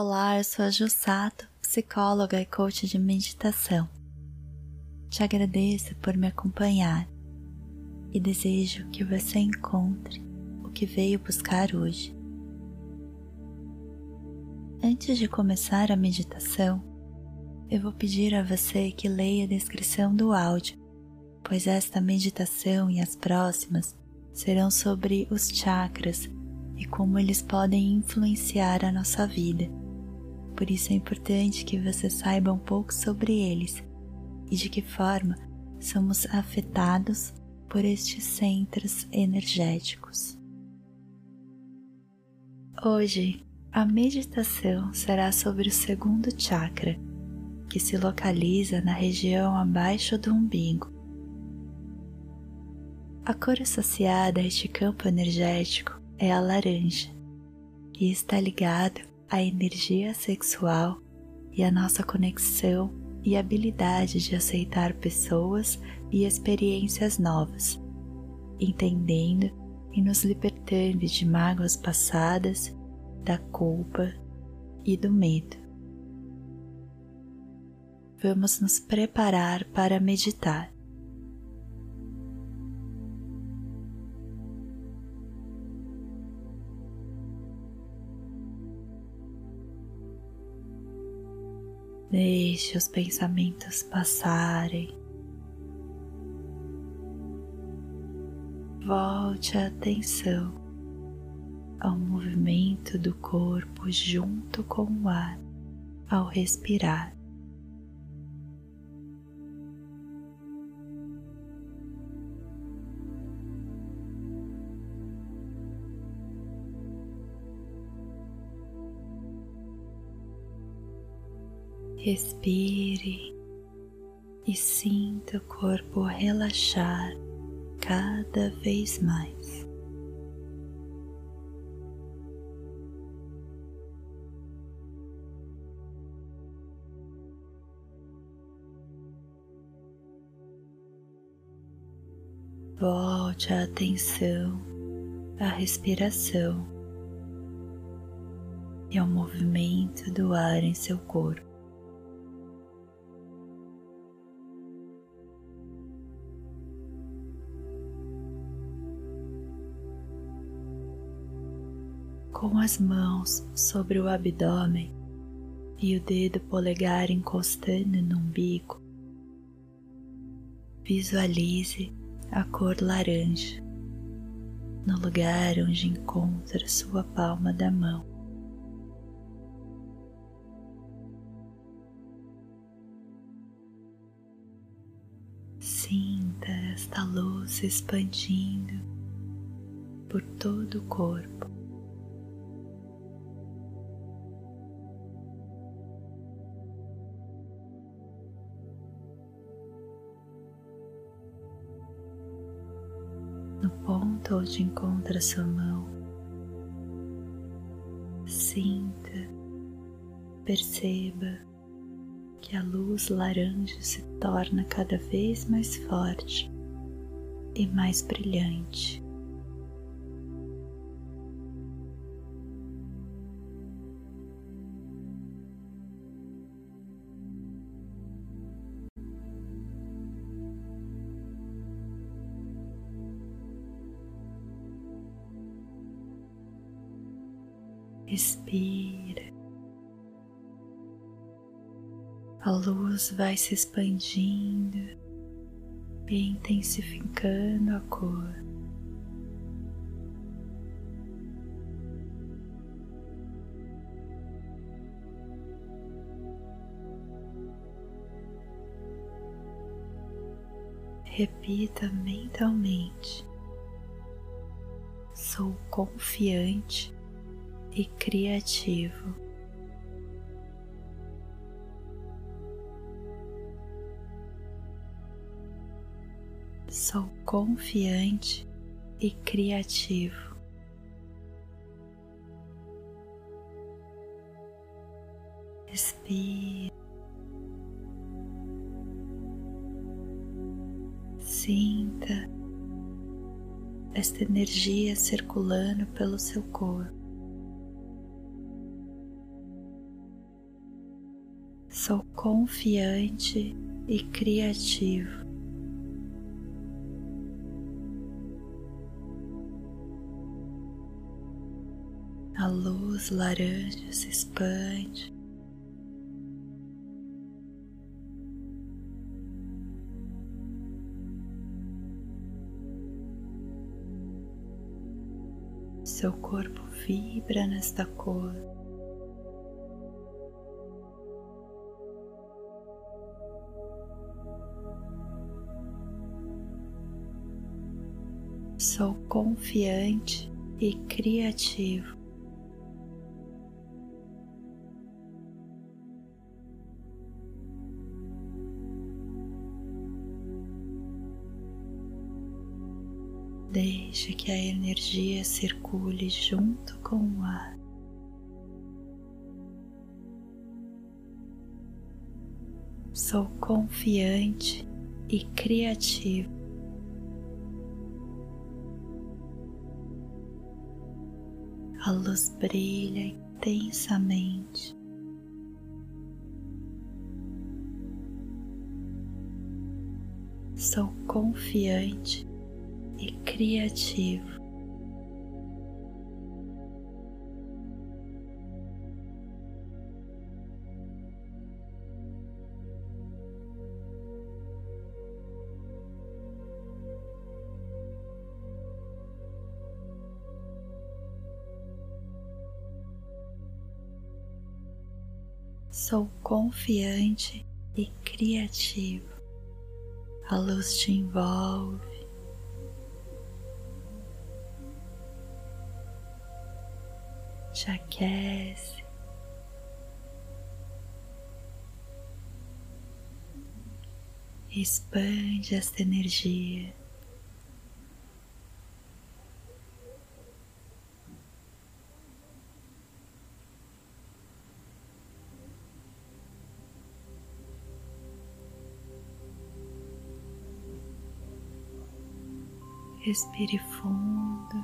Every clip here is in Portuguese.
Olá, eu sou a Jussato, psicóloga e coach de meditação. Te agradeço por me acompanhar e desejo que você encontre o que veio buscar hoje. Antes de começar a meditação, eu vou pedir a você que leia a descrição do áudio, pois esta meditação e as próximas serão sobre os chakras e como eles podem influenciar a nossa vida por isso é importante que você saiba um pouco sobre eles e de que forma somos afetados por estes centros energéticos. Hoje, a meditação será sobre o segundo chakra, que se localiza na região abaixo do umbigo. A cor associada a este campo energético é a laranja e está ligado a energia sexual e a nossa conexão e habilidade de aceitar pessoas e experiências novas, entendendo e nos libertando de mágoas passadas, da culpa e do medo. Vamos nos preparar para meditar. Deixe os pensamentos passarem. Volte a atenção ao movimento do corpo junto com o ar ao respirar. Respire e sinta o corpo relaxar cada vez mais. Volte a atenção à respiração e ao movimento do ar em seu corpo. Com as mãos sobre o abdômen e o dedo polegar encostando no umbigo, visualize a cor laranja no lugar onde encontra sua palma da mão. Sinta esta luz expandindo por todo o corpo. Ponto onde encontra sua mão. Sinta, perceba que a luz laranja se torna cada vez mais forte e mais brilhante. Respira. A luz vai se expandindo e intensificando a cor. Repita mentalmente: sou confiante e criativo. Sou confiante e criativo. Respire. Sinta esta energia circulando pelo seu corpo. Sou confiante e criativo. A luz laranja se expande. Seu corpo vibra nesta cor. Sou confiante e criativo. Deixe que a energia circule junto com o ar. Sou confiante e criativo. A luz brilha intensamente. Sou confiante e criativo. Sou confiante e criativo. A luz te envolve, te aquece. Expande esta energia. Respire fundo.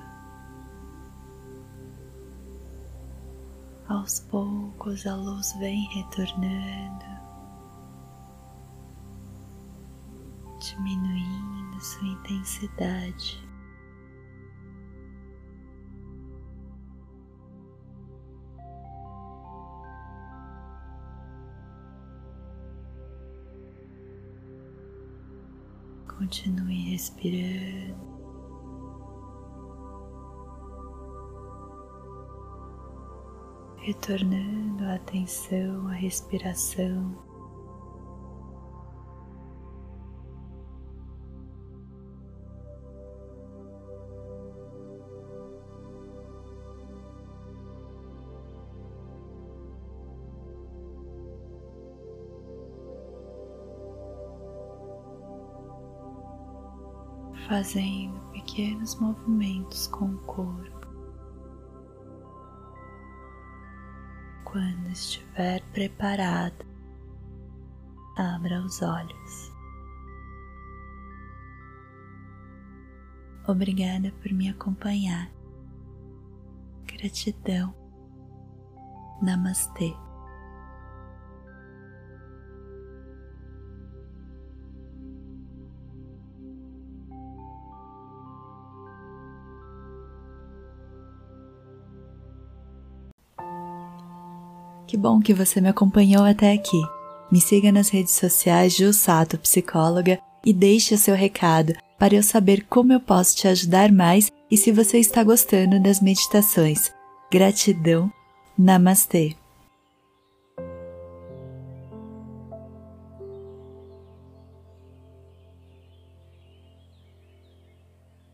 Aos poucos a luz vem retornando, diminuindo sua intensidade. Continue respirando. Retornando a atenção à respiração. Fazendo pequenos movimentos com o corpo. Quando estiver preparado, abra os olhos. Obrigada por me acompanhar. Gratidão. Namastê. Que bom que você me acompanhou até aqui. Me siga nas redes sociais Ju Sato Psicóloga e deixe o seu recado para eu saber como eu posso te ajudar mais e se você está gostando das meditações. Gratidão. Namastê.